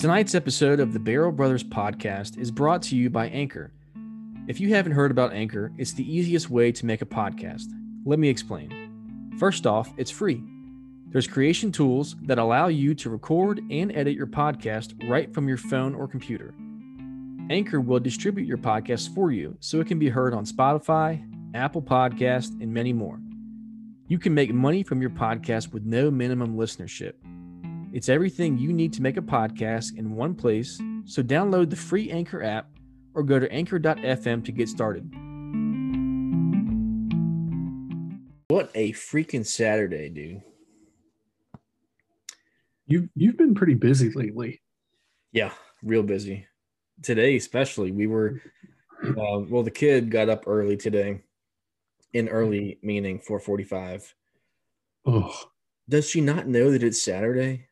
Tonight's episode of the Barrel Brothers podcast is brought to you by Anchor. If you haven't heard about Anchor, it's the easiest way to make a podcast. Let me explain. First off, it's free. There's creation tools that allow you to record and edit your podcast right from your phone or computer. Anchor will distribute your podcast for you so it can be heard on Spotify, Apple Podcast, and many more. You can make money from your podcast with no minimum listenership. It's everything you need to make a podcast in one place, so download the free Anchor app or go to anchor.fm to get started. What a freaking Saturday, dude. You you've been pretty busy lately. Yeah, real busy. Today especially, we were uh, well the kid got up early today. In early meaning 4:45. Oh, Does she not know that it's Saturday?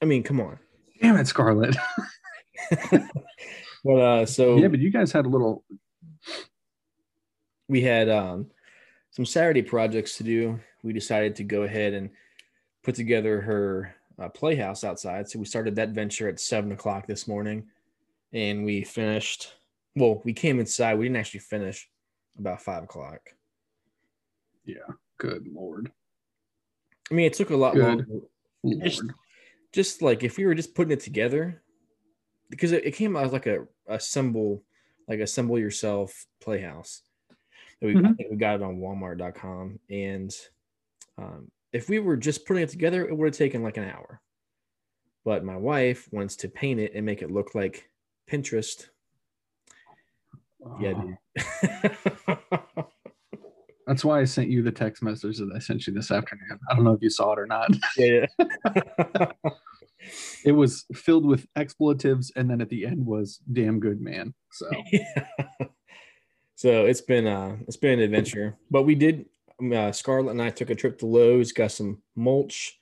I mean, come on. damn it, Scarlett. But uh so yeah, but you guys had a little. we had um some Saturday projects to do. We decided to go ahead and put together her uh, playhouse outside. So we started that venture at seven o'clock this morning, and we finished. Well, we came inside. We didn't actually finish about five o'clock. Yeah, good lord, I mean, it took a lot Good. longer. Just- Just like if we were just putting it together, because it, it came out like a a symbol, like assemble yourself playhouse. We, I Mhm. think we got it on Walmart.com, and um, if we were just putting it together, it would have taken like an hour. But my wife wants to paint it and make it look like Pinterest. Yeah. That's why I sent you the text message that I sent you this afternoon. I don't know if you saw it or not. yeah, yeah. It was filled with expletives, and then at the end was "damn good man." So Yeah. so it's been uh it's been an adventure but we did um, uh, scarlett and i took a trip to lowes got some mulch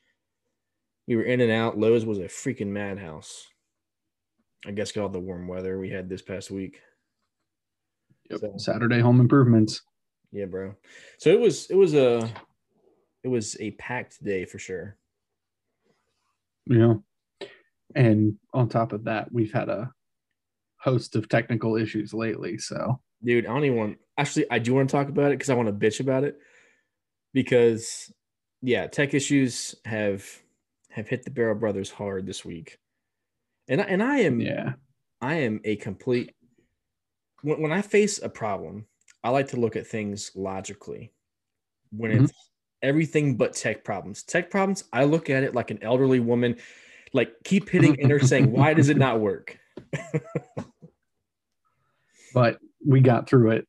we were in and out lowes was a freaking madhouse i guess got all the warm weather we had this past week yep. So- Saturday home improvements. Yeah bro. So it was it was a it was a packed day for sure. Yeah. And on top of that, we've had a host of technical issues lately. So. Dude i don't even want actually i do want to talk about it because i want to bitch about it. Because yeah tech issues have have hit the barrel brothers hard this week. And I, and i am yeah, i am a complete when, when i face a problem i like to look at things logically when Mhm. it's everything but tech problems tech problems i look at it like an elderly woman like keep hitting enter saying why does it not work but we got through it,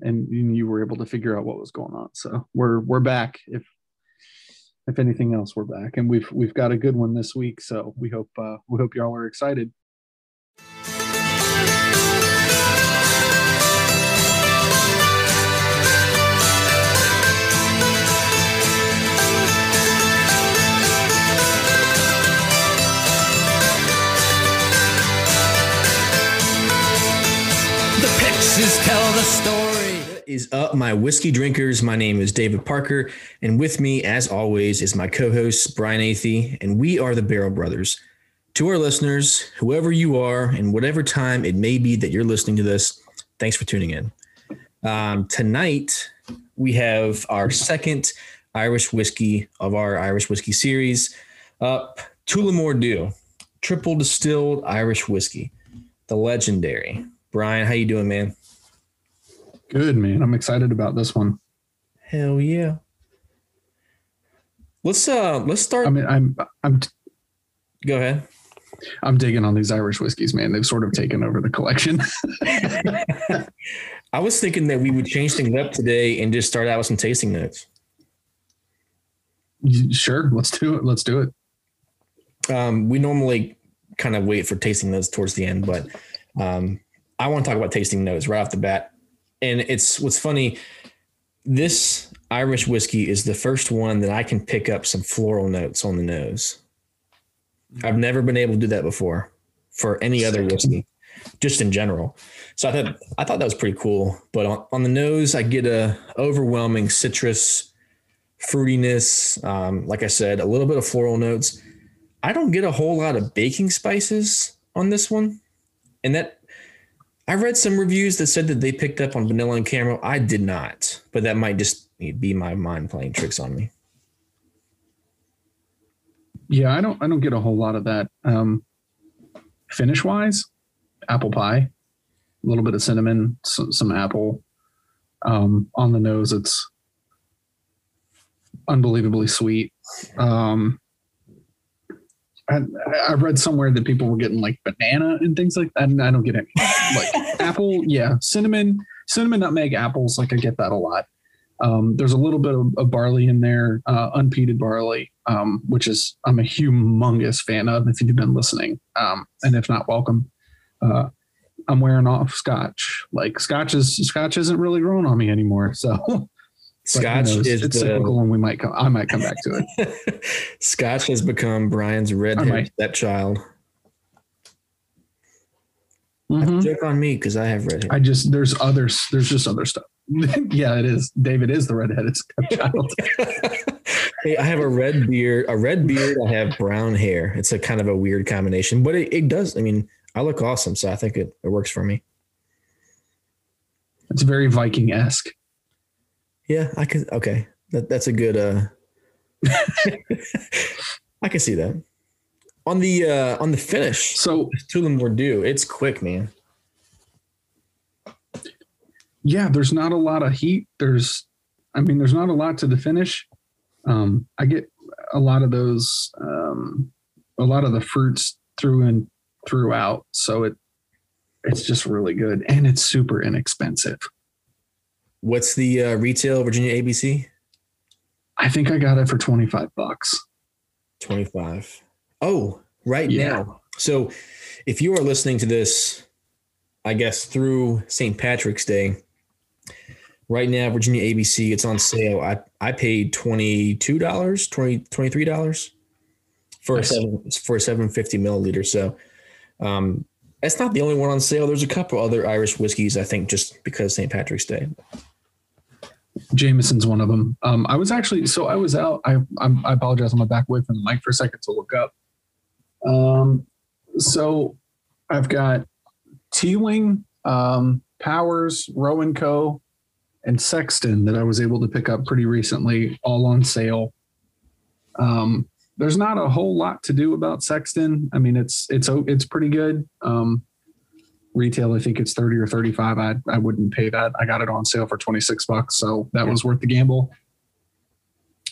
and you were able to figure out what was going on. So we're we're back. If if anything else, we're back, and we've we've got a good one this week. So we hope uh, we hope y'all are excited. Story. What is up, my whiskey drinkers? My name is David Parker, and with me, as always, is my co host, Brian Athey, and we are the Barrel Brothers. To our listeners, whoever you are, and whatever time it may be that you're listening to this, thanks for tuning in. Um, tonight, we have our second Irish whiskey of our Irish whiskey series up Tullamore Dew, triple distilled Irish whiskey, the legendary. Brian, how you doing, man? Good man, I'm excited about this one. Hell yeah. Let's uh let's start. I mean, I'm I'm Go ahead. I'm digging on these Irish whiskeys, man. They've sort of taken over the collection. I was thinking that we would change things up today and just start out with some tasting notes. sure, let's do it. Let's do it. Um, we normally kind of wait for tasting notes towards the end, but um, I want to talk about tasting notes right off the bat. And it's what's funny. This Irish whiskey is the first one that I can pick up some floral notes on the nose. I've never been able to do that before for any other whiskey, just in general. So I thought I thought that was pretty cool. But on, on the nose, I get a overwhelming citrus fruitiness. Um, like I said, a little bit of floral notes. I don't get a whole lot of baking spices on this one. And that I read some reviews that said that they picked up on vanilla and caramel. I did not, but that might just be my mind playing tricks on me. Yeah, I don't I don't get a whole lot of that. Um finish wise, apple pie, a little bit of cinnamon, some, some apple. Um, on the nose, it's unbelievably sweet. Um, I, I read somewhere that people were getting like banana and things like that, and I don't get any. Like apple, yeah, cinnamon, cinnamon, nutmeg, apples. Like I get that a lot. Um, there's a little bit of, of barley in there, uh, unpeated barley, um, which is I'm a humongous fan of. If you've been listening, um, and if not, welcome. Uh, I'm wearing off Scotch. Like Scotch is Scotch isn't really growing on me anymore. So Scotch is it's the, cyclical, and we might come. I might come back to it. Scotch has become Brian's redhead stepchild. Mhm. Joke on me because I have red hair. I just there's others. There's just other stuff. yeah, it is. David is the redheaded stepchild. hey, I have a red beard, a red beard. I have brown hair. It's a kind of a weird combination, but it, it does. I mean, I look awesome, so I think it, it works for me. it's very Viking esque. Yeah, I can. Okay, that, that's a good. uh I can see that. On the uh on the finish, So Tullamore Dew, it's quick, man. yeah, there's not a lot of heat. There's, I mean, there's not a lot to the finish. Um, I get a lot of those, um, a lot of the fruits through and throughout. So it, it's just really good, and it's super inexpensive. What's the uh, retail Virginia ABC? I think I got it for twenty five bucks. 25. Oh, right Yeah. now. So if you are listening to this, I guess through St. Patrick's Day, right now, Virginia ABC, it's on sale. I, I paid $22, $20, $23 for a seven, for a 750 milliliter. So um, that's not the only one on sale. There's a couple other Irish whiskeys, I think, just because St. Patrick's Day. Jameson's one of them. Um, I was actually so I was out. I I'm, I apologize. I'm gonna back away from the mic for a second to look up. Um, so I've got Teeling, um, Powers, Roe & Co, and Sexton that I was able to pick up pretty recently, all on sale. Um, there's not a whole lot to do about Sexton. I mean, it's it's it's pretty good. Um, retail, I think it's 30 or 35. I I wouldn't pay that. I got it on sale for 26 bucks, so that was worth the gamble.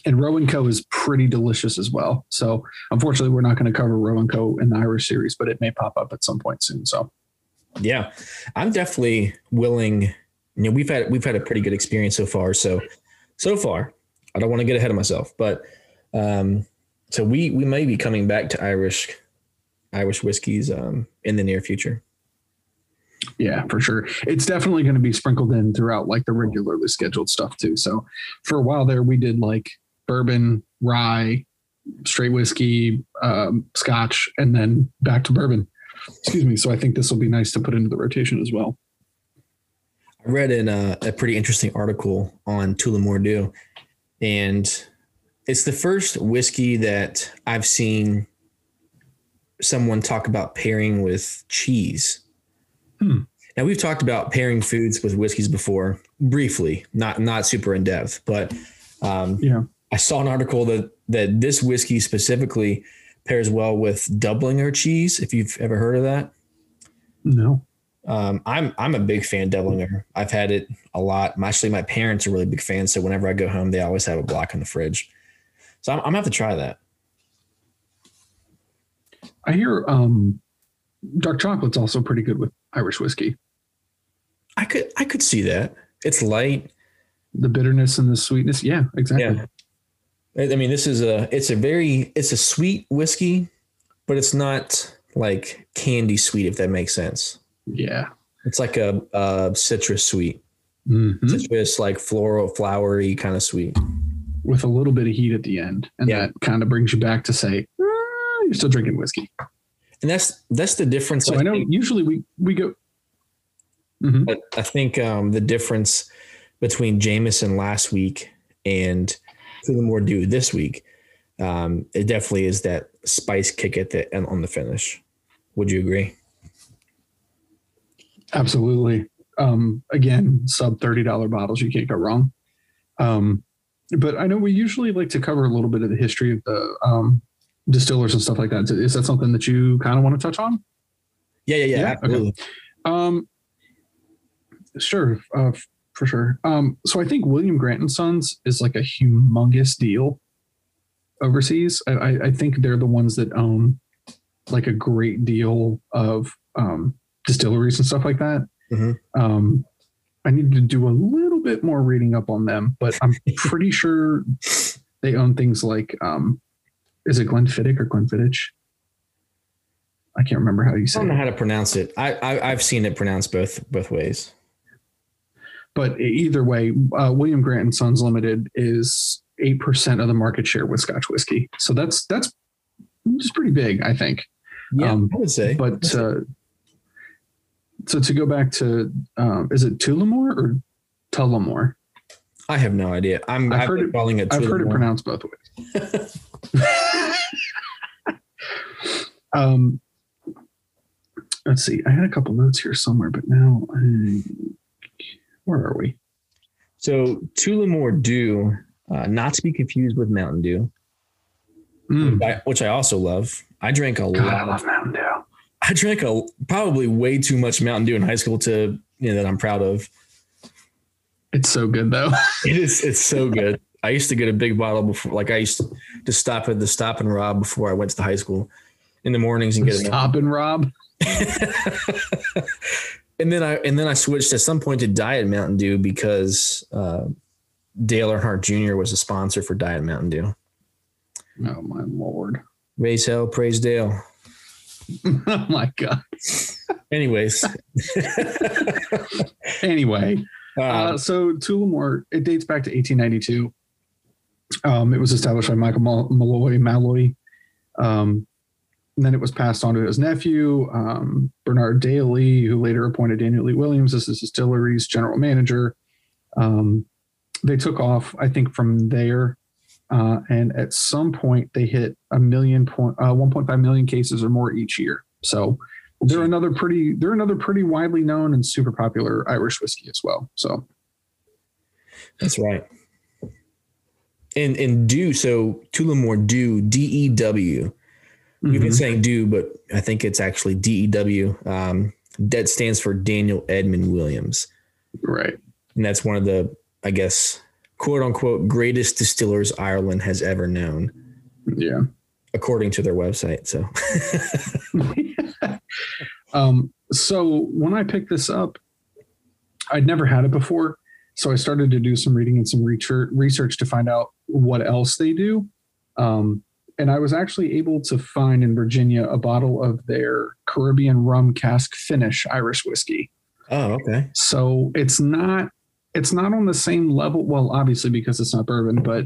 And Roe & Co is pretty delicious as well. So unfortunately, we're not going to cover Roe & Co in the Irish series, but it may pop up at some point soon. So Yeah, I'm definitely willing. You know, we've had we've had a pretty good experience so far. So so far, I don't want to get ahead of myself, but um, so we we may be coming back to Irish Irish whiskeys um, in the near future. Yeah, for sure, it's definitely going to be sprinkled in throughout like the regularly scheduled stuff too. So for a while there, we did like bourbon, rye, straight whiskey, um, scotch, and then back to bourbon. Excuse me. So I think this will be nice to put into the rotation as well. I read in a, a pretty interesting article on Tullamore Dew, and it's the first whiskey that I've seen someone talk about pairing with cheese. Hmm. Now we've talked about pairing foods with whiskeys before, briefly, not not super in depth, but um, Yeah. I saw an article that that this whiskey specifically pairs well with Dublinger cheese. If you've ever heard of that, No. um, I'm I'm a big fan of Dublinger. I've had it a lot. Actually, my parents are really big fans, so whenever I go home, they always have a block in the fridge. So I'm, I'm gonna have to try that. I hear um, dark chocolate's also pretty good with Irish whiskey. I could I could see that. It's light. The bitterness and the sweetness. Yeah, exactly. Yeah. I mean, this is a it's a very it's a sweet whiskey, but it's not like candy sweet if that makes sense. Yeah. It's like a, a citrus sweet, Mhm. citrus like floral, flowery kind of sweet. With a little bit of heat at the end. And Yeah. that kind of brings you back to say, "Ah, you're still drinking whiskey. And that's that's the difference. So I know think. usually we, we go, Mhm. But I think um, the difference between Jameson last week and Tullamore Dew this week, um, it definitely is that spice kick at the end on the finish. Would you agree? Absolutely. Um, again, sub thirty dollar bottles, you can't go wrong. Um, but I know we usually like to cover a little bit of the history of the um, distillers and stuff like that. Is that something that you kind of want to touch on? Yeah, yeah, yeah, Yeah, absolutely. Um, sure, uh, for sure. Um, so I think William Grant and Sons is like a humongous deal overseas. I, I, I think they're the ones that own like a great deal of um, distilleries and stuff like that. Mhm. Um, I need to do a little bit more reading up on them, but I'm pretty sure they own things like um, is it Glenfiddich or Glenfiddich? I can't remember how you say. It. I don't know it. how to pronounce it. I, I I've seen it pronounced both both ways. But either way, uh, William Grant and Sons Limited is eight percent of the market share with Scotch whiskey. So that's that's just pretty big, I think. Yeah, Um, I would say. But uh, so to go back to, um, is it Tullamore or Tullamore? I have no idea. I'm I've I've, heard it- calling it. I've heard it pronounced both ways. um, let's see. I had a couple notes here somewhere, but now I, where are we? So Tullamore Dew, uh, not to be confused with Mountain Dew, Mm. I- which I also love. I drank a God, I lot. love Mountain Dew. I drank a probably way too much Mountain Dew in high school to you know that I'm proud of. It's so good though. It is. It's so good. I used to get a big bottle before, like I used to stop at the Stop and Rob before I went to the high school in the mornings and get a Stop and Rob. and then I and then I switched at some point to Diet Mountain Dew because uh, Dale Earnhardt Jr. was a sponsor for Diet Mountain Dew. Oh my lord. Raise hell, praise Dale. oh my god. Anyways, Anyway, uh, uh, so Tullamore, it dates back to 1892. Um, it was established by Michael Malloy Malloy. Um, and then it was passed on to his nephew, um, Bernard Daly, who later appointed Daniel Lee Williams as his distillery's general manager. Um, they took off, I think, from there. Uh, and at some point, they hit a million point, uh, 1.5 million cases or more each year. So they're another pretty, they're another pretty widely known and super popular Irish whiskey as well. So that's right. And and Dew, so Tullamore Dew, D E W. We've been Mhm. saying Dew, but I think it's actually D E W. Um, that stands for Daniel Edmund Williams. right. and that's one of the i guess quote unquote greatest distillers ireland has ever known Yeah. according to their website so um, so when I picked this up, I'd never had it before. So I started to do some reading and some research research to find out what else they do. Um, and I was actually able to find in Virginia a bottle of their Caribbean rum cask finish Irish whiskey. oh okay So it's not it's not on the same level. Well, obviously because it's not bourbon, but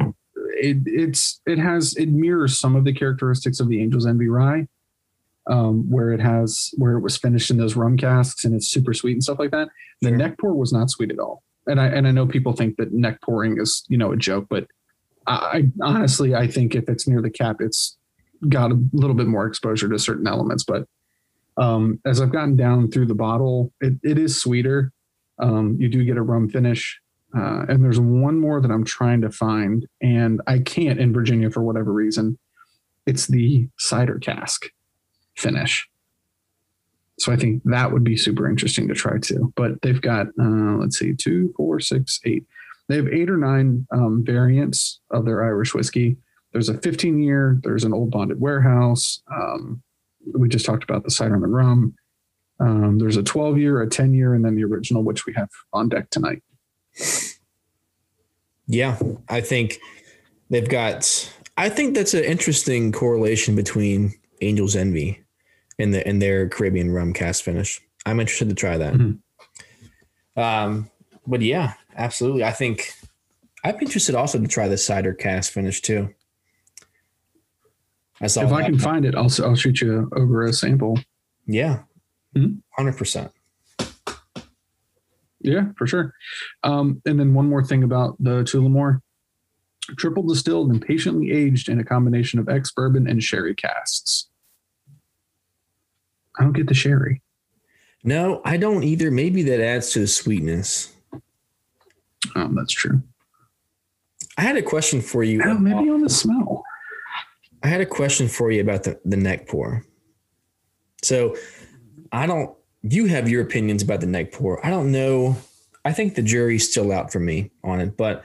it it's it has it mirrors some of the characteristics of the Angel's Envy rye, um, where it has where it was finished in those rum casks and it's super sweet and stuff like that. The Sure. neck pour was not sweet at all, and I and I know people think that neck pouring is you know a joke, but I, honestly I think if it's near the cap, it's got a little bit more exposure to certain elements, but um, as I've gotten down through the bottle, it, it is sweeter. Um, you do get a rum finish. Uh, and there's one more that I'm trying to find, and I can't in Virginia for whatever reason. It's the cider cask finish. So I think that would be super interesting to try too. But they've got, uh, let's see, two, four, six, eight. They have eight or nine um, variants of their Irish whiskey. There's a 15 year, there's an old bonded warehouse. Um, we just talked about the cider and the rum. Um, there's a 12 year, a 10 year, and then the original, which we have on deck tonight. yeah i think they've got i think that's an interesting correlation between angel's envy and the and their caribbean rum cask finish i'm interested to try that Mhm. um but yeah absolutely i think i'd be interested also to try the cider cask finish too I saw if I can find it, I'll, I'll shoot you over a sample. Yeah. Mhm. 100%. Yeah, for sure. Um, and then one more thing about the Tullamore. triple distilled and patiently aged in a combination of ex bourbon and sherry casks. I don't get the sherry. No, I don't either. Maybe that adds to the sweetness. Oh, that's true. I had a question for you. Oh, maybe on the smell. I had a question for you about the, the neck pour. So I don't, you have your opinions about the neck pour. I don't know. I think the jury's still out for me on it, but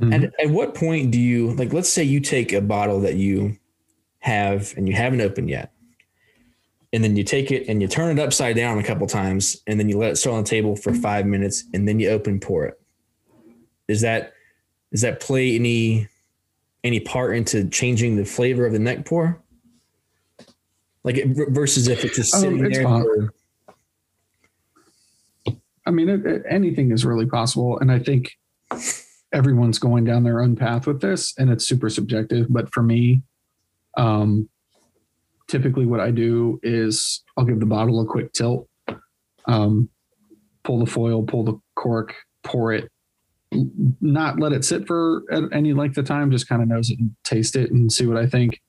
Mhm. at, at what point do you, like, let's say you take a bottle that you have and you haven't opened yet, and then you take it and you turn it upside down a couple times, and then you let it sit on the table for five minutes, and then you open pour it. Is that, does that play any any part into changing the flavor of the neck pour? Like it, versus if it's just Um, sitting it's there. for- I mean, it, it- anything is really possible. And I think everyone's going down their own path with this, and it's super subjective. But for me, um, typically what I do is I'll give the bottle a quick tilt, um, pull the foil, pull the cork, pour it, not let it sit for any length of time, just kind of nose it and taste it and see what I think.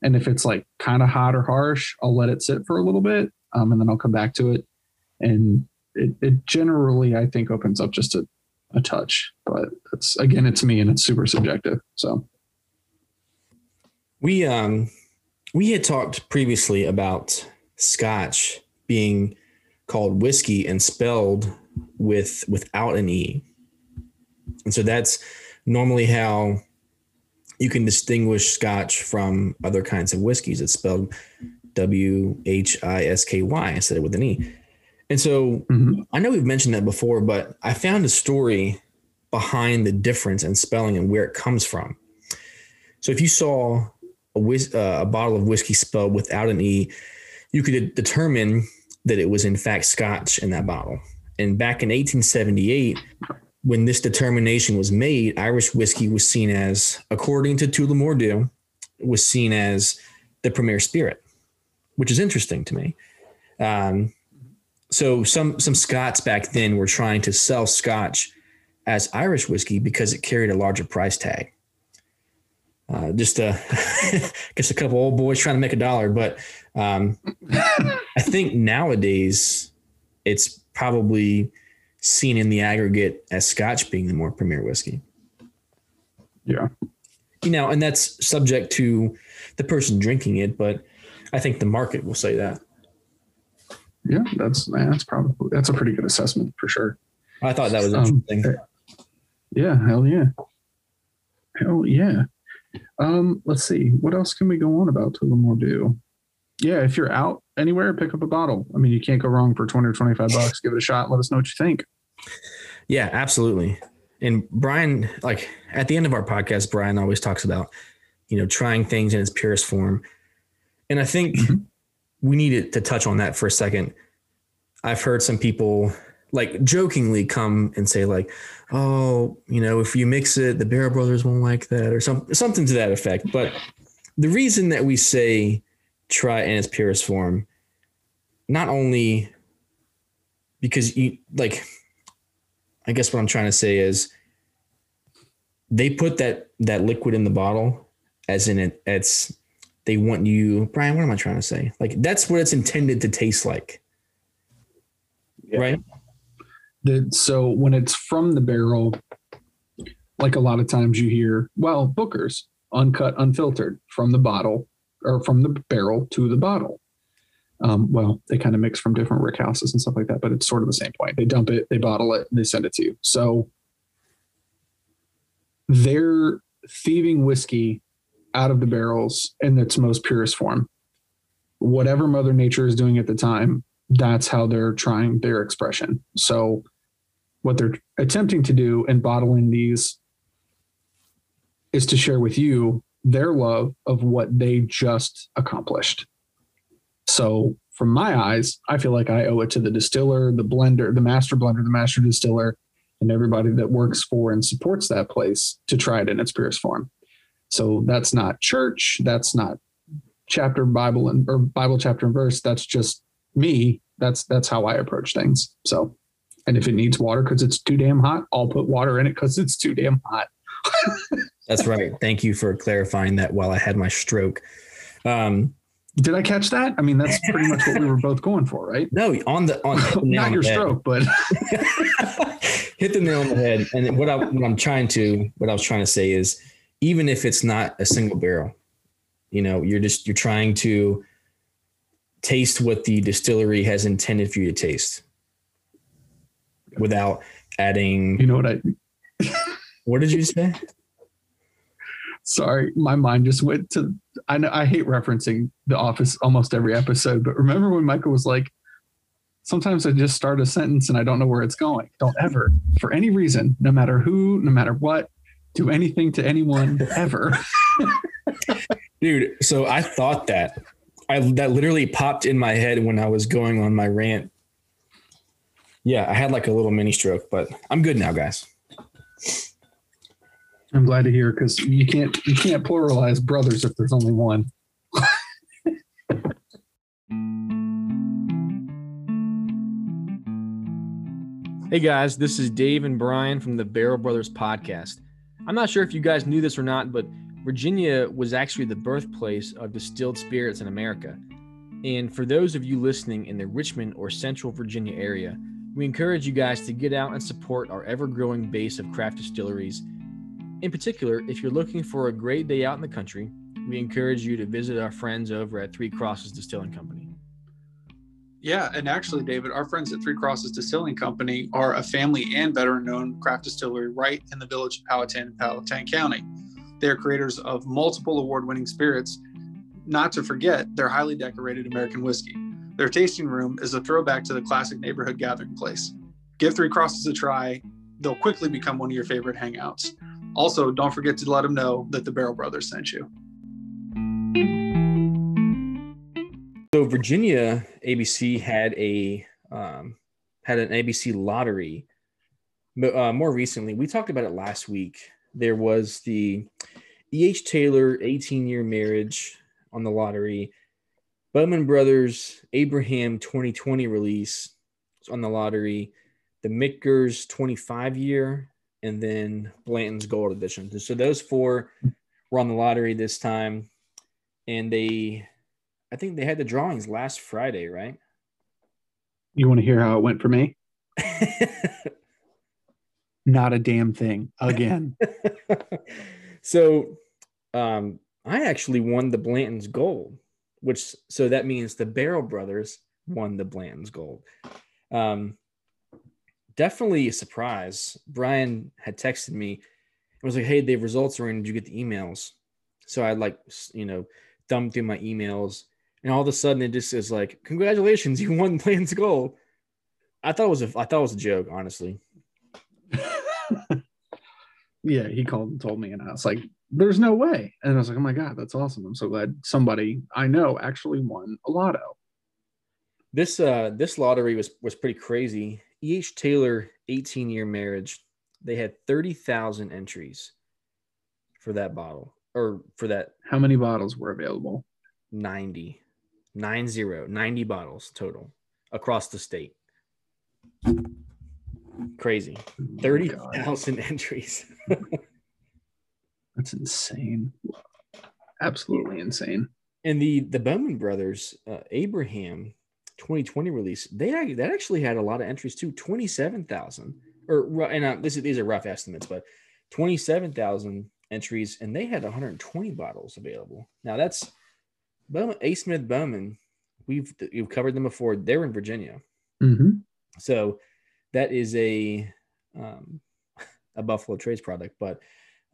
And if it's like kind of hot or harsh, I'll let it sit for a little bit, um, and then I'll come back to it. And it, it generally, I think, opens up just a, a touch. But it's again, it's me and it's super subjective. So We um we had talked previously about Scotch being called whiskey and spelled with without an e, and so that's normally how you can distinguish Scotch from other kinds of whiskeys. It's spelled W H I S K Y instead of with an e, and so mhm. I know we've mentioned that before, but I found a story behind the difference in spelling and where it comes from. So if you saw a, uh, a bottle of whiskey spelled without an E, you could determine that it was in fact Scotch in that bottle. And back in 1878, when this determination was made, Irish whiskey was seen as, according to Tullamore was seen as the premier spirit, which is interesting to me. Um, so some some Scots back then were trying to sell Scotch as Irish whiskey because it carried a larger price tag. Uh, just a, guess a couple old boys trying to make a dollar, but um, I think nowadays it's probably seen in the aggregate as Scotch being the more premier whiskey. yeah, You know, and that's subject to the person drinking it, but I think the market will say that. yeah, that's that's probably that's a pretty good assessment for sure. I thought that was Um, interesting. Yeah, hell yeah, hell yeah. Um, let's see, what else can we go on about Tullamore Dew? Yeah, if you're out anywhere, pick up a bottle. I mean, you can't go wrong for twenty or twenty five bucks. Give it a shot. Let us know what you think. Yeah, absolutely. And Brian, like at the end of our podcast, Brian always talks about, you know, trying things in its purest form. And I think Mhm. we needed to touch on that for a second. I've heard some people like jokingly come and say, like, oh, you know, if you mix it, the Barrel Brothers won't like that, or some something to that effect. But the reason that we say try in its purest form, not only because you like I guess what I'm trying to say is they put that that liquid in the bottle as in it it's they want you Brian what am I trying to say like that's what it's intended to taste like Yeah. right that so when it's from the barrel like a lot of times you hear well Booker's uncut unfiltered from the bottle or from the barrel to the bottle. Um, well they kind of mix from different rick houses and stuff like that but it's sort of the same point. They dump it they bottle it and they send it to you. So they're thieving whiskey out of the barrels in its most purest form. Whatever mother nature is doing at the time that's how they're trying their expression. So, what they're attempting to do in bottling these is to share with you their love of what they just accomplished. So, from my eyes, I feel like I owe it to the distiller, the blender, the master blender, the master distiller, and everybody that works for and supports that place to try it in its purest form. So, that's not church, that's not chapter Bible and or Bible chapter and verse. That's just me that's that's how i approach things so and if it needs water because it's too damn hot i'll put water in it because it's too damn hot That's right. Thank you for clarifying that while I had my stroke. Um, Did I catch that? I mean, that's pretty much what we were both going for, right? no, on the on the Not on your head. stroke, but hit the nail on the head. And what I what I'm trying to what I was trying to say is, even if it's not a single barrel, you know, you're just you're trying to taste what the distillery has intended for you to taste, without adding. you know what I What did you say? sorry, my mind just went to I know I hate referencing the office almost every episode, but remember when Michael was like, sometimes I just start a sentence and I don't know where it's going. Don't ever, for any reason, no matter who, no matter what, do anything to anyone ever. Dude, so I thought that. I that literally popped in my head when I was going on my rant. Yeah, I had like a little mini stroke, but I'm good now, guys. I'm glad to hear because you can't you can't pluralize brothers if there's only one. Hey guys, this is Dave and Brian from the Barrel Brothers podcast. I'm not sure if you guys knew this or not, but Virginia was actually the birthplace of distilled spirits in America. And for those of you listening in the Richmond or Central Virginia area, we encourage you guys to get out and support our ever growing base of craft distilleries. In particular, if you're looking for a great day out in the country, we encourage you to visit our friends over at Three Crosses Distilling Company. Yeah, and actually, David, our friends at Three Crosses Distilling Company are a family and veteran-owned craft distillery right in the village of Powhatan in Powhatan County. They are creators of multiple award-winning spirits. Not to forget their highly decorated American whiskey. Their tasting room is a throwback to the classic neighborhood gathering place. Give Three Crosses a try; they'll quickly become one of your favorite hangouts. Also, don't forget to let them know that the Barrel Brothers sent you. So Virginia ABC had a um, had an ABC lottery. Uh, more recently, we talked about it last week. There was the E.H. Taylor 18 year marriage on the lottery. Bowman Brothers Abraham 2020 release was on the lottery. The Michter's 25 year, and then Blanton's Gold Edition. So those four were on the lottery this time, and they I think they had the drawings last Friday, right? You want to hear how it went for me? Not a damn thing again. so um I actually won the Blanton's gold, which so that means the Barrel Brothers won the Blanton's gold. Um definitely a surprise. Brian had texted me and was like, Hey, the results are in. Did you get the emails? So I like you know, thumbed through my emails and all of a sudden it just is like, Congratulations, you won Blanton's gold. I thought it was a I thought it was a joke, honestly. yeah, he called and told me, and I was like, "There's no way!" And I was like, "Oh my god, that's awesome! I'm so glad somebody I know actually won a lotto." This uh this lottery was was pretty crazy. E.H. Taylor 18 year marriage. They had 30,000 entries for that bottle or for that How many bottles were available? 90 90 90 bottles total across the state. Crazy. Oh 30,000 entries. That's insane. Absolutely insane. And the the Bowman brothers, uh, Abraham 2020 release, they that actually had a lot of entries too. 27,000 or ru- and uh, this is these are rough estimates, but 27,000 entries, and they had 120 bottles available. Now that's Bowman, A. Smith Bowman. We've we've covered them before. They're in Virginia, Mm-hmm. so that is a um, a Buffalo Trace product, but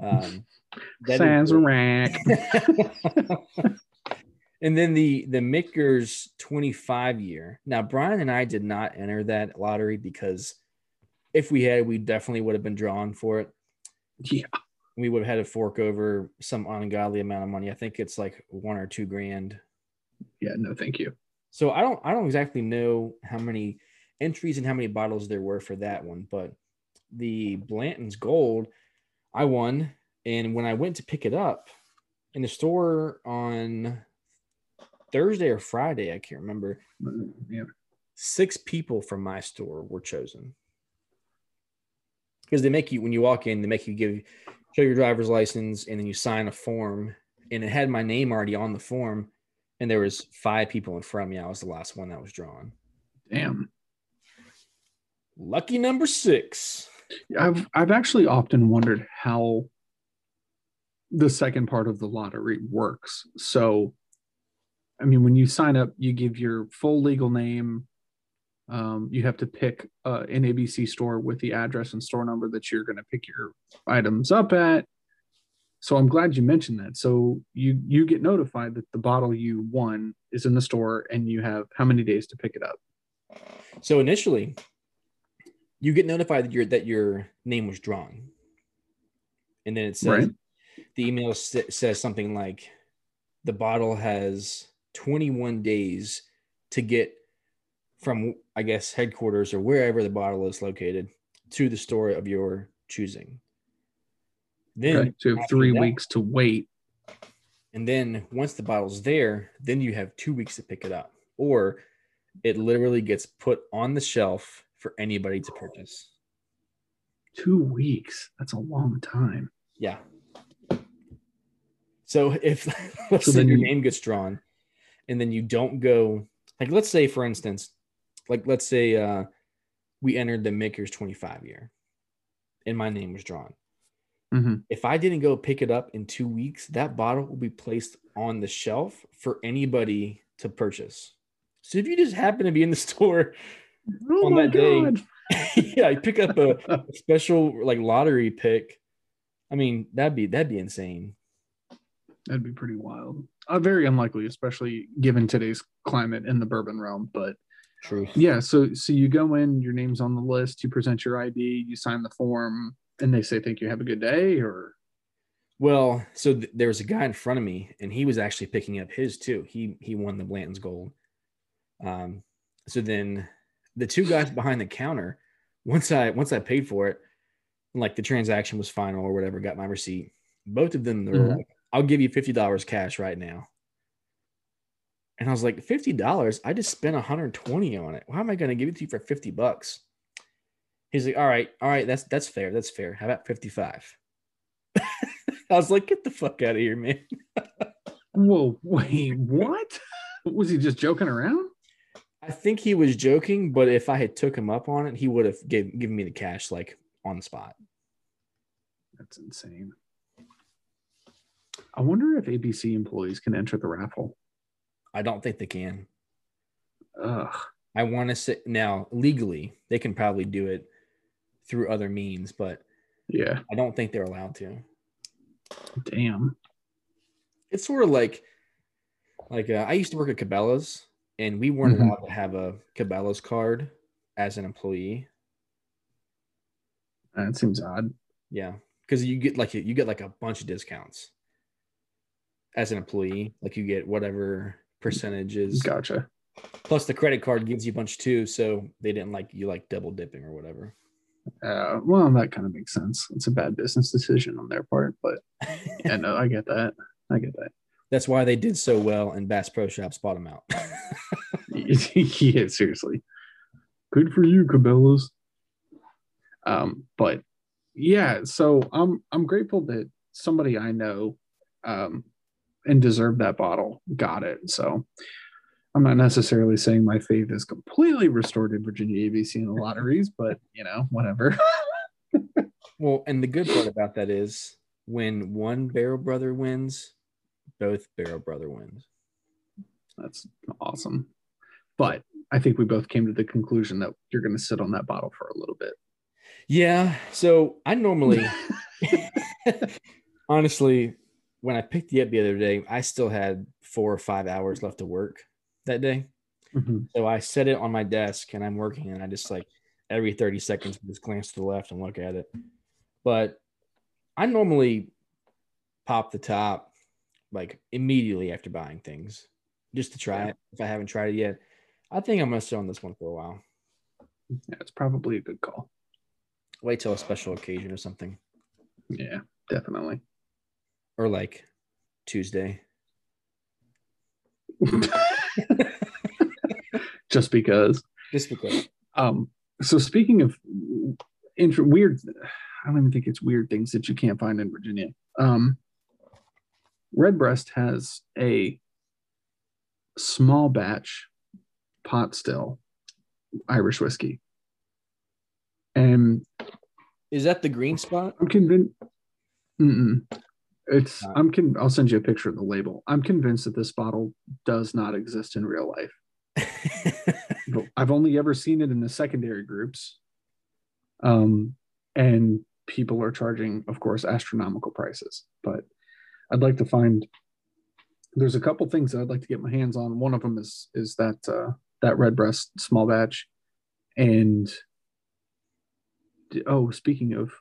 um, is- Sazerac. and then the the Michter's 25 year. Now Brian and I did not enter that lottery because if we had, we definitely would have been drawn for it. Yeah. We would have had to fork over some ungodly amount of money. I think it's like one or two grand. Yeah. No, thank you. So I don't I don't exactly know how many entries and how many bottles there were for that one, but the Blanton's Gold, I won, and when I went to pick it up in the store on Thursday or Friday, I can't remember. Yeah. Six people from my store were chosen because they make you when you walk in, they make you give show your driver's license, and then you sign a form. And it had my name already on the form, and there was five people in front of me. I was the last one that was drawn. Damn. Lucky number six. I've I've actually often wondered how the second part of the lottery works. So, I mean, when you sign up, you give your full legal name. Um, you have to pick uh, an ABC store with the address and store number that you're going to pick your items up at. So I'm glad you mentioned that. So you you get notified that the bottle you won is in the store, and you have how many days to pick it up? So initially, you get notified that your that your name was drawn, and then it says Right. the email s- says something like the bottle has 21 days to get from I guess headquarters or wherever the bottle is located to the store of your choosing. Then Okay. So you have three that- weeks to wait. and then once the bottle's there, then you have two weeks to pick it up, or it literally gets put on the shelf for anybody to purchase. Two weeks. That's a long time. Yeah. So if let's So say then your you- name gets drawn, and then you don't go, like let's say for instance, like let's say uh, we entered the Makers 25 year, and my name was drawn. Mhm. If I didn't go pick it up in two weeks, that bottle will be placed on the shelf for anybody to purchase. So if you just happen to be in the store, Oh On my that day, yeah, you pick up a, a special like lottery pick. I mean, that'd be that'd be insane. That'd be pretty wild. Uh, very unlikely, especially given today's climate in the bourbon realm. But True. yeah, so so you go in, your name's on the list, you present your ID, you sign the form, and they say, "Thank you, have a good day." Or Well, so th- there was a guy in front of me, and he was actually picking up his too. He he won the Blanton's Gold. Um, so then the two guys behind the counter, once I once I paid for it, like the transaction was final or whatever, got my receipt. Both of them Mhm. like, "I'll give you fifty dollars cash right now." And I was like, fifty dollars? I just spent 120 on it. Why am I going to give it to you for 50 bucks? He's like, all right, all right, that's that's fair. That's fair. How about 55? I was like, get the fuck out of here, man. whoa, wait, what? Was he just joking around? I think he was joking, but if I had took him up on it, he would have gave, given me the cash like on the spot. That's insane. I wonder if ABC employees can enter the raffle. I don't think they can. Ugh. I want to say now legally they can probably do it through other means, but Yeah. I don't think they're allowed to. Damn. It's sort of like like uh, I used to work at Cabela's, and we weren't Mhm. allowed to have a Cabela's card as an employee. That seems odd. Yeah, because you get like you get like a bunch of discounts as an employee. Like you get whatever percentages Gotcha. plus the credit card gives you a bunch too. So they didn't like you like double dipping or whatever. Uh, well, that kind of makes sense. It's a bad business decision on their part, but yeah, no, I get that. I get that. That's why they did so well, and Bass Pro Shops bought them out. yeah, seriously. Good for you, Cabela's. Um, but yeah, so I'm I'm grateful that somebody I know um and deserved that bottle got it. So I'm not necessarily saying my faith is completely restored in Virginia ABC in the lotteries, but you know, whatever. well, and the good part about that is when one Barrel Brother wins, both Barrel Brother wins. That's awesome. But I think we both came to the conclusion that you're going to sit on that bottle for a little bit. Yeah. So I normally, honestly, when I picked it up the other day, I still had four or five hours left to work that day. Mhm. So I set it on my desk and I'm working, and I just like every 30 seconds just glance to the left and look at it. But I normally pop the top like immediately after buying things just to try Yeah. it if I haven't tried it yet. I think I'm gonna sit on this one for a while. Yeah, it's probably a good call. Wait till a special occasion or something, Yeah, definitely. or like Tuesday. Just because. Just because. Um, so speaking of int- weird, I don't even think it's weird things that you can't find in Virginia. Um, Redbreast has a small batch pot still Irish whiskey. And Is that the green spot? I'm convinced. Mm-mm. It's. I'm. Con- I'll send you a picture of the label. I'm convinced that this bottle does not exist in real life. I've only ever seen it in the secondary groups. Um, and people are charging, of course, astronomical prices. But I'd like to find. There's a couple things that I'd like to get my hands on. One of them is is that uh, that Redbreast small batch, and oh, speaking of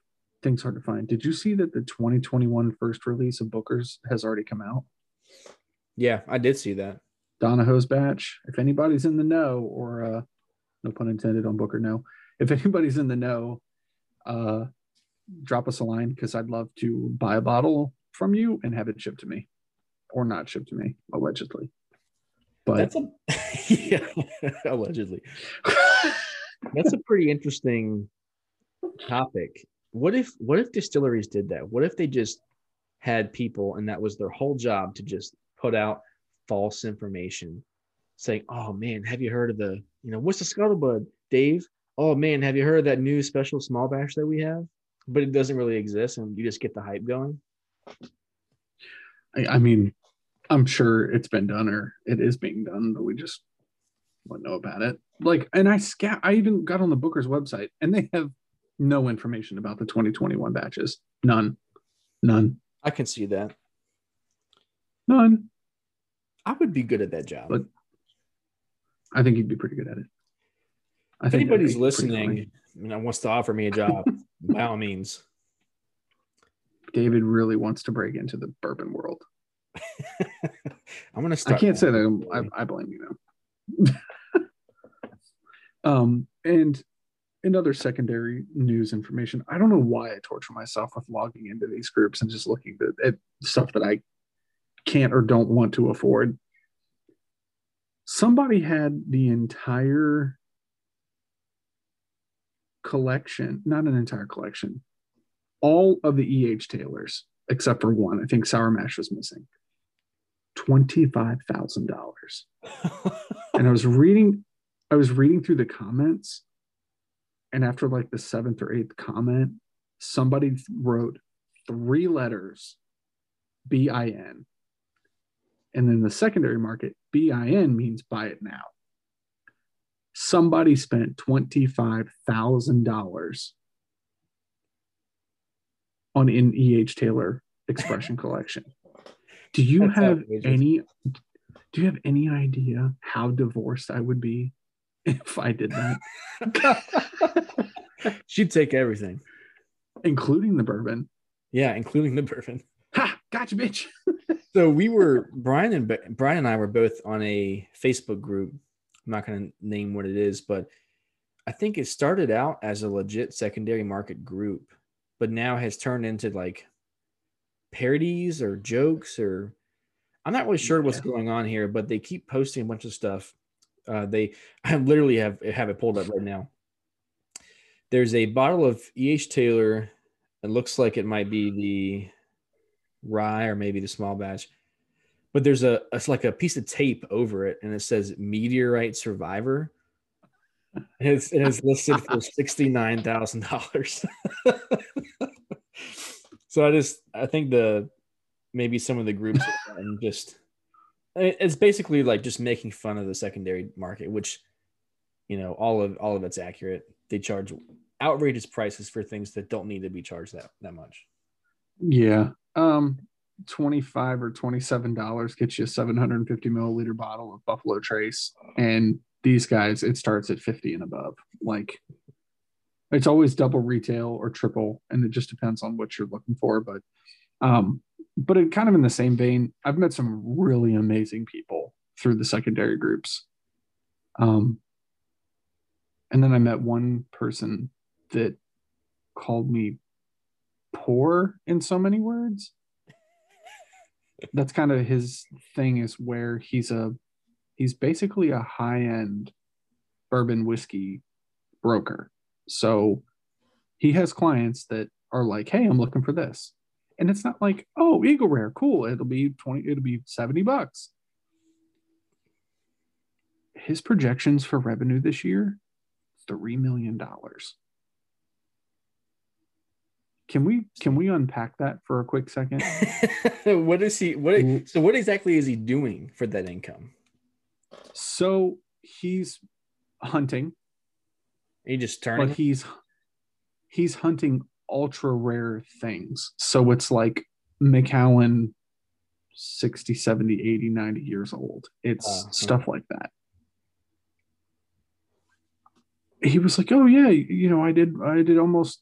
things hard to find, did you see that the 2021 first release of Booker's has already come out? yeah, I did see that. Donohoe's batch. If anybody's in the know, or uh, no pun intended on Booker, no. If anybody's in the know, uh, drop us a line because I'd love to buy a bottle from you and have it shipped to me, or not shipped to me, allegedly. But That's a yeah, allegedly. That's a pretty interesting topic. What if what if distilleries did that? What if they just had people and that was their whole job to just put out false information saying, "Oh man, have you heard of the, you know, what's the scuttlebutt, Dave? Oh man, have you heard of that new special small batch that we have?" But it doesn't really exist and you just get the hype going. I, I mean, I'm sure it's been done or it is being done, but we just wouldn't know about it. Like, and I scat, I even got on the Booker's website and they have no information about the 2021 batches. None. None. I can see that. None. I would be good at that job. But I think you'd be pretty good at it. I if think anybody's be pretty funny. listening and wants to offer me a job, by all means. David really wants to break into the bourbon world. I'm gonna I can't say that I, I blame you though. um, and another secondary news information, I don't know why I torture myself with logging into these groups and just looking at, at stuff that I can't or don't want to afford. Somebody had the entire collection, not an entire collection, all of the EH Taylors, except for one. I think Sour Mash was missing. $25,000 and I was reading, I was reading through the comments, and after like the seventh or eighth comment, somebody wrote three letters, B I N, and then the secondary market, B I N means buy it now. Somebody spent twenty five thousand dollars on an E.H. Taylor expression collection. Do you That's have outrageous. any do you have any idea how divorced I would be if I did that? She'd take everything. Including the bourbon. Yeah, including the bourbon. Ha! Gotcha, bitch. So we were Brian and Brian and I were both on a Facebook group. I'm not going to name what it is, but I think it started out as a legit secondary market group, but now has turned into like parodies or jokes or I'm not really sure what's Yeah. going on here, but they keep posting a bunch of stuff. Uh, they I literally have have it pulled up right now. There's a bottle of E.H. Taylor. It looks like it might be the rye or maybe the small batch. But there's a it's like a piece of tape over it, and it says Meteorite Survivor. It's, it's listed for sixty nine thousand dollars. so I just I think the maybe some of the groups and just it's basically like just making fun of the secondary market, which you know all of all of it's accurate. They charge outrageous prices for things that don't need to be charged that that much. Yeah. Um 25 or 27 dollars gets you a 750 milliliter bottle of Buffalo Trace. And these guys, it starts at 50 and above. Like it's always double retail or triple, and it just depends on what you're looking for. But um, but it kind of in the same vein, I've met some really amazing people through the secondary groups. Um, and then I met one person that called me poor in so many words. That's kind of his thing is where he's a he's basically a high-end bourbon whiskey broker. So he has clients that are like, hey, I'm looking for this. And it's not like, oh, Eagle Rare, cool. It'll be 20, it'll be 70 bucks. His projections for revenue this year, $3 million. Can we can we unpack that for a quick second? what is he what so what exactly is he doing for that income? So he's hunting. He just turning but he's he's hunting ultra rare things. So it's like Macallan 60, 70, 80, 90 years old. It's Uh-huh. stuff like that. He was like, "Oh yeah, you know, I did I did almost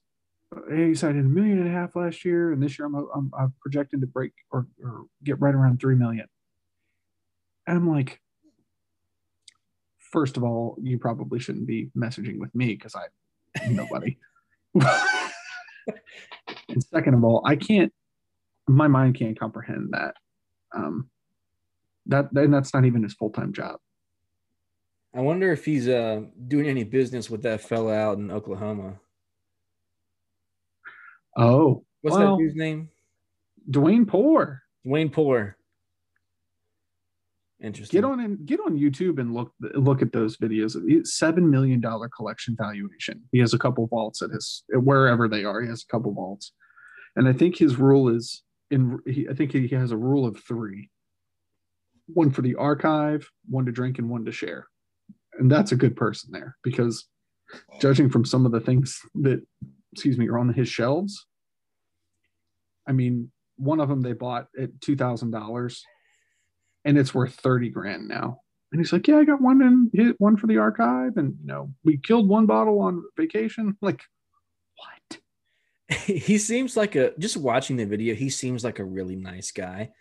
he said I did a million and a half last year, and this year I'm I'm, I'm projecting to break or, or get right around three million. And I'm like, first of all, you probably shouldn't be messaging with me because I'm nobody. and second of all, I can't. My mind can't comprehend that. Um, that and that's not even his full time job. I wonder if he's uh doing any business with that fella out in Oklahoma. Oh, What's Well- that dude's name? Dwayne Poor. Wayne Poor. Interesting. Get on and get on YouTube and look look at those videos. Seven million dollar collection valuation. He has a couple vaults at his wherever they are. He has a couple vaults, and I think his rule is in. He, I think he has a rule of three: one for the archive, one to drink, and one to share. And that's a good person there because, judging from some of the things that, excuse me, are on his shelves. I mean, one of them they bought at two thousand dollars and it's worth 30 grand now. And he's like, Yeah, I got one in hit one for the archive. And you know, we killed one bottle on vacation. Like, what? he seems like a just watching the video, he seems like a really nice guy.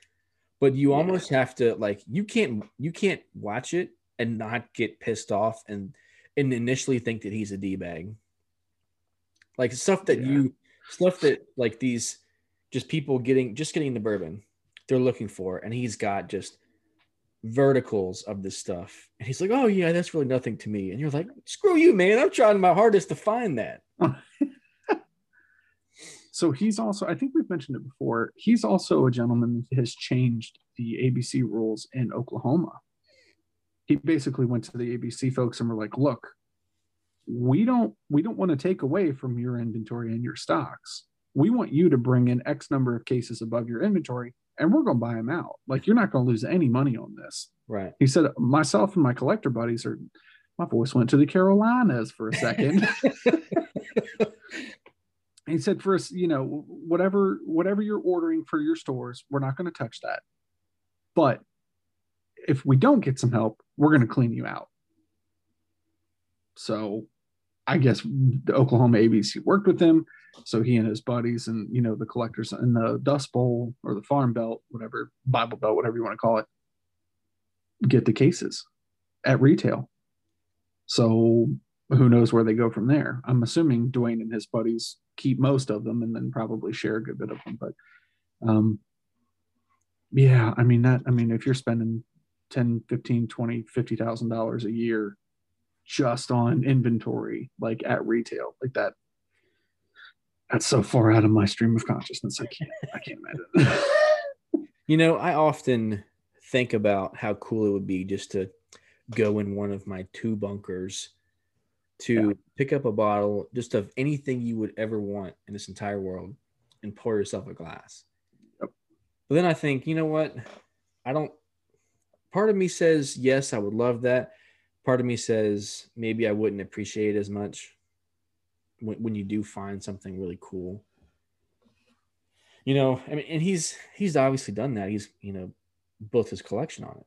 But you Yeah. almost have to like you can't you can't watch it and not get pissed off and and initially think that he's a D-bag. Like stuff that Yeah. you stuff that like these just people getting just getting the bourbon they're looking for and he's got just verticals of this stuff and he's like oh yeah that's really nothing to me and you're like screw you man i'm trying my hardest to find that So he's also, I think we've mentioned it before, he's also a gentleman that has changed the ABC rules in Oklahoma. He basically went to the ABC folks and were like, look, we don't we don't want to take away from your inventory and your stocks. We want you to bring in X number of cases above your inventory and we're going to buy them out. Like you're not going to lose any money on this. right He said, myself and my collector buddies are, my voice went to the Carolinas for a second. he said, for us, you know, whatever, whatever you're ordering for your stores, we're not going to touch that. But if we don't get some help, we're going to clean you out. So I guess the Oklahoma ABC worked with him. So he and his buddies and, you know, the collectors in the Dust Bowl or the Farm Belt, whatever, Bible Belt, whatever you want to call it, get the cases at retail. So who knows where they go from there? I'm assuming Dwayne and his buddies keep most of them and then probably share a good bit of them. But um, yeah, I mean that I mean if you're spending 10, 15, 20, 50,000 dollars a year just on inventory like at retail like that that's so far out of my stream of consciousness. I can't I can't imagine. You know, I often think about how cool it would be just to go in one of my two bunkers to Yeah. pick up a bottle just of anything you would ever want in this entire world and pour yourself a glass. Yep. But then I think, you know what? I don't part of me says yes, I would love that. Part of me says maybe I wouldn't appreciate it as much when, when you do find something really cool. You know i mean and he's he's obviously done that. He's you know built his collection on it.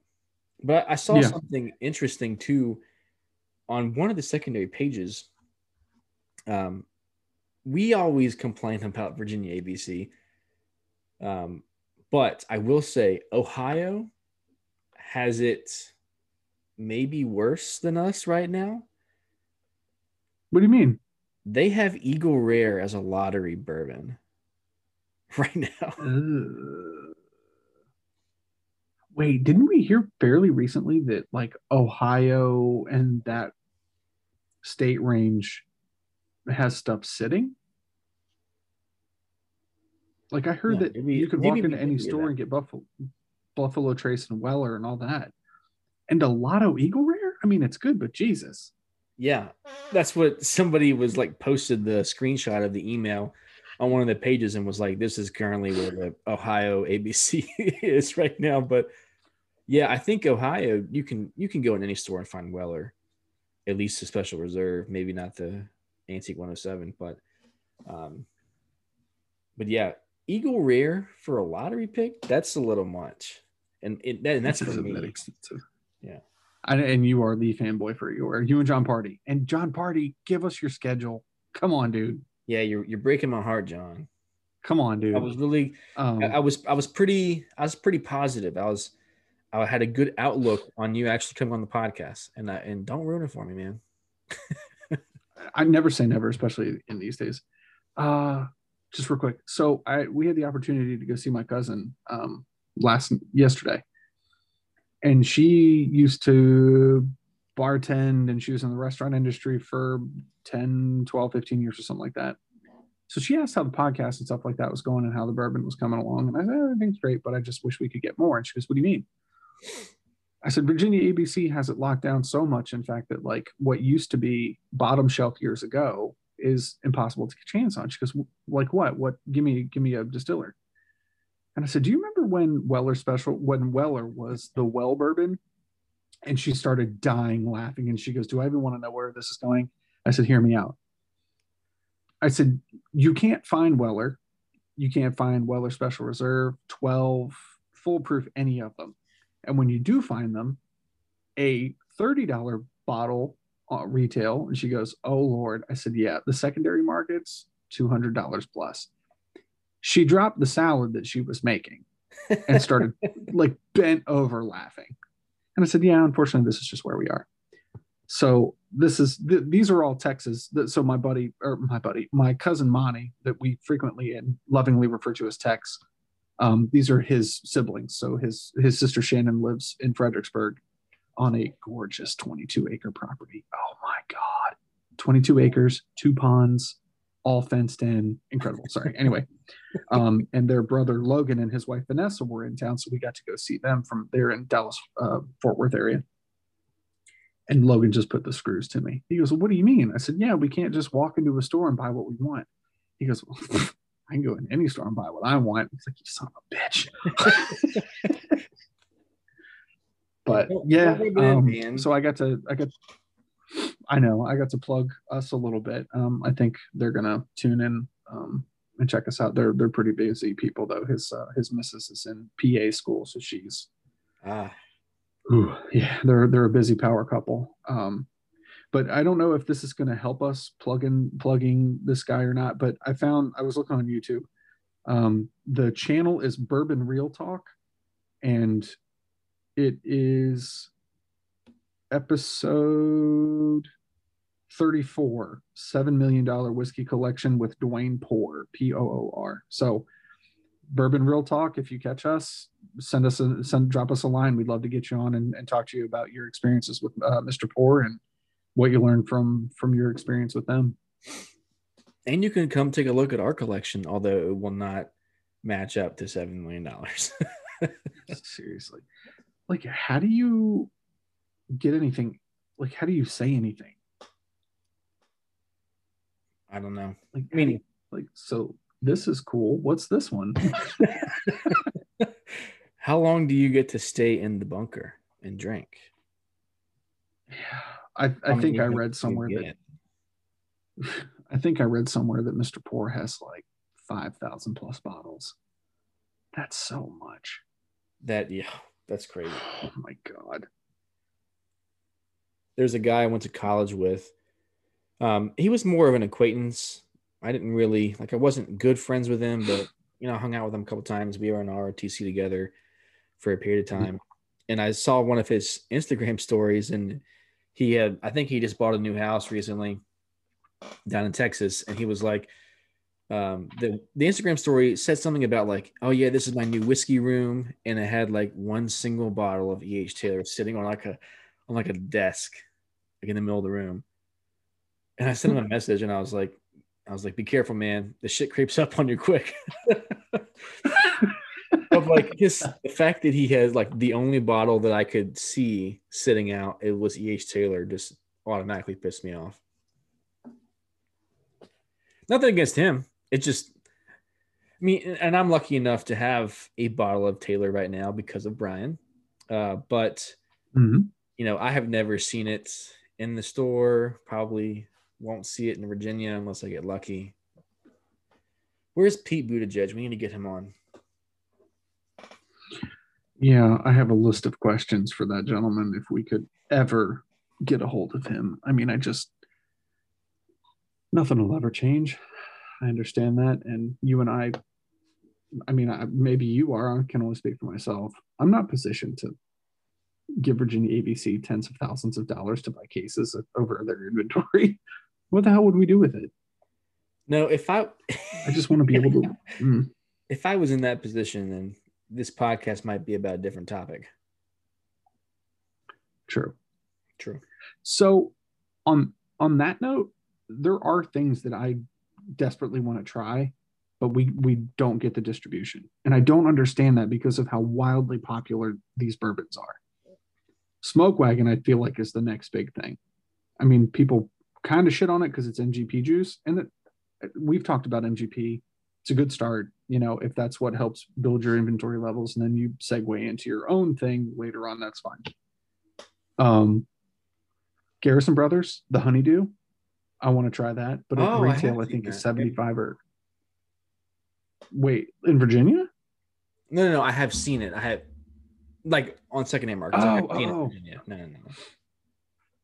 But i saw Yeah. something interesting too on one of the secondary pages. Um we always complain about virginia abc um but i will say ohio has it maybe worse than us right now. What do you mean? They have eagle rare as a lottery bourbon right now Uh, wait, didn't we hear fairly recently that like Ohio and that state range has stuff sitting? Like I heard Yeah, that maybe- you could walk into any store and get Buffalo, Buffalo Trace and Weller and all that. And a Lotto Eagle Rare. I mean, it's good, but Jesus. Yeah, that's what somebody was like posted the screenshot of the email on one of the pages and was like, "This is currently where the Ohio ABC is right now." But yeah, I think Ohio you can you can go in any store and find Weller, at least a special reserve, maybe not the Antique 107, but um, but yeah, Eagle Rare for a lottery pick that's a little much, and it, that, and that's for me. Yeah. And, and you are the fanboy for you, or you and John Party. And John Party, give us your schedule. Come on, dude. Yeah, you're you're breaking my heart, John. Come on, dude. I was really um, I, I was I was pretty I was pretty positive. I was I had a good outlook on you actually coming on the podcast, and I, and don't ruin it for me, man. I never say never, especially in these days. Uh just real quick. So I we had the opportunity to go see my cousin um last yesterday. And she used to bartend and she was in the restaurant industry for 10, 12, 15 years or something like that. So she asked how the podcast and stuff like that was going and how the bourbon was coming along. And I said, eh, everything's great, but I just wish we could get more. And she goes, What do you mean? I said, Virginia ABC has it locked down so much, in fact, that like what used to be bottom shelf years ago is impossible to get a chance on. She goes, like what? What? Give me, give me a distiller. And I said, do you remember when Weller special, when Weller was the well bourbon? And she started dying laughing. And she goes, do I even want to know where this is going? I said, hear me out. I said, you can't find Weller. You can't find Weller Special Reserve, 12, foolproof, any of them. And when you do find them, a $30 bottle uh, retail. And she goes, Oh Lord. I said, Yeah, the secondary market's $200 plus. She dropped the salad that she was making and started like bent over laughing. And I said, Yeah, unfortunately, this is just where we are. So this is th- these are all Texas. Th- So my buddy or my buddy, my cousin Monty, that we frequently and lovingly refer to as Tex. Um, these are his siblings. So his his sister Shannon lives in Fredericksburg on a gorgeous 22 acre property. Oh my god, 22 acres, two ponds, all fenced in, incredible. Sorry. Anyway, um, and their brother Logan and his wife Vanessa were in town, so we got to go see them from there in Dallas, uh, Fort Worth area. And Logan just put the screws to me. He goes, well, "What do you mean?" I said, "Yeah, we can't just walk into a store and buy what we want." He goes, well, "I can go in any store and buy what I want." It's like you son of a bitch. but yeah, well, well, um, so I got to, I got, I know, I got to plug us a little bit. Um, I think they're gonna tune in um, and check us out. They're they're pretty busy people though. His uh, his missus is in PA school, so she's Ah, Ooh, yeah, they're they're a busy power couple. Um, but I don't know if this is going to help us plug in plugging this guy or not. But I found I was looking on YouTube. Um, the channel is Bourbon Real Talk, and it is episode 34 seven million dollar whiskey collection with Dwayne Poor p-o-o-r so bourbon real talk if you catch us send us a send drop us a line. We'd love to get you on and, and talk to you about your experiences with uh, mr Poor and what you learned from from your experience with them. And you can come take a look at our collection, although it will not match up to seven million dollars. seriously. Like how do you get anything like how do you say anything I don't know. like I mean, like so this is cool what's this one how long do you get to stay in the bunker and drink? i, How I think i read somewhere that? I think I read somewhere that Mr. Poor has like 5,000 plus bottles. That's so much. that yeah, that's crazy. Oh my God. There's a guy I went to college with. Um, he was more of an acquaintance. I didn't really like. I wasn't good friends with him, but you know, I hung out with him a couple times. We were in ROTC together for a period of time, and I saw one of his Instagram stories, and he had. I think he just bought a new house recently down in Texas, and he was like, um, the the Instagram story said something about like, oh yeah, this is my new whiskey room, and it had like one single bottle of E. H. Taylor sitting on like a on like a desk, like in the middle of the room. And I sent him a message, and I was like, I was like, be careful, man. The shit creeps up on you quick. of like just the fact that he has like the only bottle that I could see sitting out, it was E.H. Taylor, just automatically pissed me off. Nothing against him. It just, I mean, and I'm lucky enough to have a bottle of Taylor right now because of Brian. Uh, but, Mhm. You know, I have never seen it in the store. Probably won't see it in Virginia unless I get lucky. Where's Pete Buttigieg? We need to get him on. Yeah, I have a list of questions for that gentleman if we could ever get a hold of him. I mean, I just nothing will ever change. I understand that, and you and I. I mean, I, maybe you are. I can only speak for myself. I'm not positioned to give Virginia ABC tens of thousands of dollars to buy cases over their inventory. What the hell would we do with it? No, if I, I just want to be able to. Mm, if I was in that position, then this podcast might be about a different topic. true. True. So on on that note, there are things that I desperately want to try, but we we don't get the distribution. And I don't understand that because of how wildly popular these bourbons are. Smoke Wagon, I feel like, is the next big thing. I mean, people kind of shit on it because it's MGP juice. And that we've talked about MGP. It's a good start, you know, if that's what helps build your inventory levels, and then you segue into your own thing later on, that's fine. Um Garrison Brothers, the honeydew. I want to try that, but at Oh, retail, I, seen think is 75 or wait, in Virginia? No, no, no. I have seen it. I have like on secondhand markets. I have Oh, in oh. No, no, no.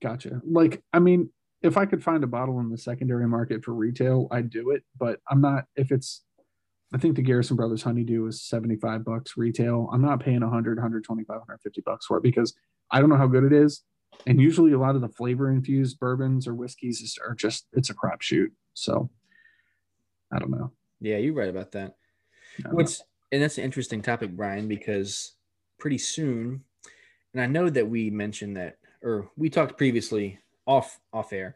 Gotcha. Like, I mean, if I could find a bottle in the secondary market for retail, I'd do it, but I'm not if it's I think the Garrison Brothers honeydew is 75 bucks retail. I'm not paying 100, 125, 150 bucks for it because I don't know how good it is. And usually a lot of the flavor infused bourbons or whiskeys is, are just it's a crapshoot. So I don't know. Yeah, you're right about that. Don't know. What's and that's an interesting topic, Brian, because pretty soon, and I know that we mentioned that, or we talked previously off off air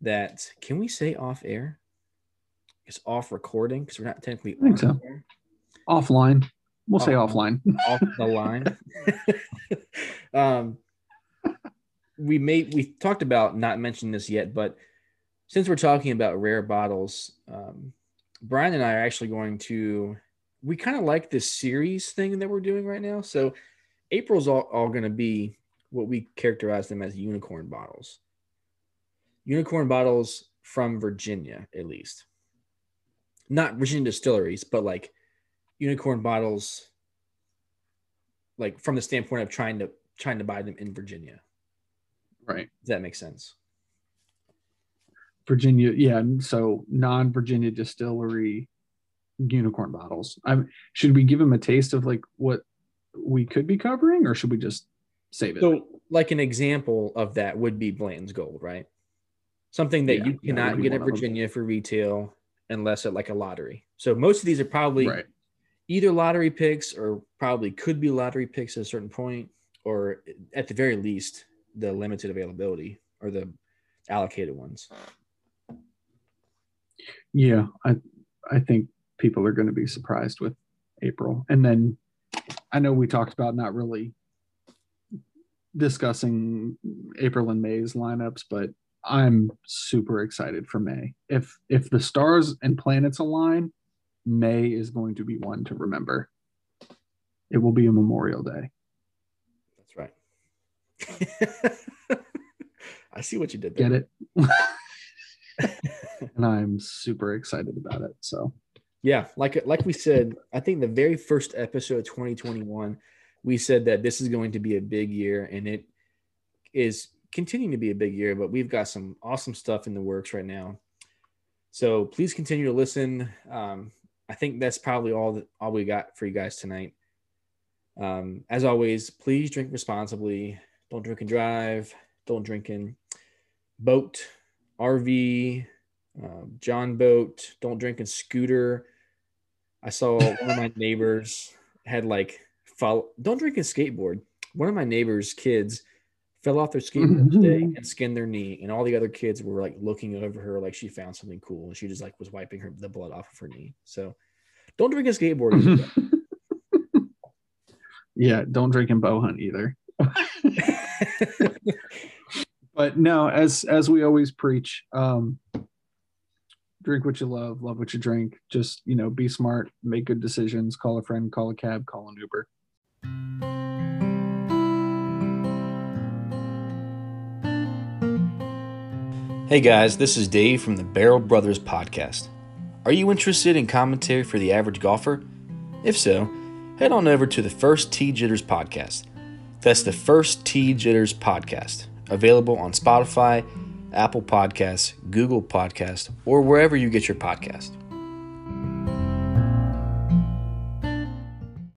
that can we say off air? It's off recording because we're not technically I think so. air, offline. We'll say Offline. offline. off the line. um, we made we talked about not mentioning this yet, but since we're talking about rare bottles, um, Brian and I are actually going to. We kind of like this series thing that we're doing right now. So April's all, all going to be what we characterize them as unicorn bottles. Unicorn bottles from Virginia, at least. Not Virginia distilleries, but like unicorn bottles like from the standpoint of trying to trying to buy them in Virginia. Right. Does that make sense? Virginia, yeah. So non-Virginia distillery unicorn bottles. I should we give them a taste of like what we could be covering, or should we just save it? So, like an example of that would be Blanton's Gold, right? Something that Yeah, you cannot be get in one of them. Virginia for retail unless at like a lottery. So most of these are probably right. either lottery picks or probably could be lottery picks at a certain point, or at the very least, the limited availability or the allocated ones. Yeah, I I think people are going to be surprised with April, and then I know we talked about not really discussing April and May's lineups, but I'm super excited for May. If if the stars and planets align, May is going to be one to remember. It will be a Memorial Day. That's right. I see what you did there. Get it? and I'm super excited about it. So Yeah, like like we said, I think the very first episode of 2021, we said that this is going to be a big year, and it is continuing to be a big year. But we've got some awesome stuff in the works right now. So please continue to listen. Um, I think that's probably all that all we got for you guys tonight. Um, as always, please drink responsibly. Don't drink and drive. Don't drink in boat, RV, uh, John boat. Don't drink in scooter. I saw one of my neighbors had like follow. Don't drink and skateboard. One of my neighbors' kids fell off their skateboard today and skinned their knee, and all the other kids were like looking over her like she found something cool, and she just like was wiping her the blood off of her knee. So, Don't drink and skateboard. yeah, don't drink and bow hunt either. but no, as as we always preach, um, drink what you love, love what you drink. Just you know, be smart, make good decisions. Call a friend, call a cab, call an Uber. Hey guys, this is Dave from the Barrel Brothers podcast. Are you interested in commentary for the average golfer? If so, head on over to the First Tee Jitters podcast. That's the First Tee Jitters podcast, available on Spotify, Apple Podcasts, Google Podcasts, or wherever you get your podcast.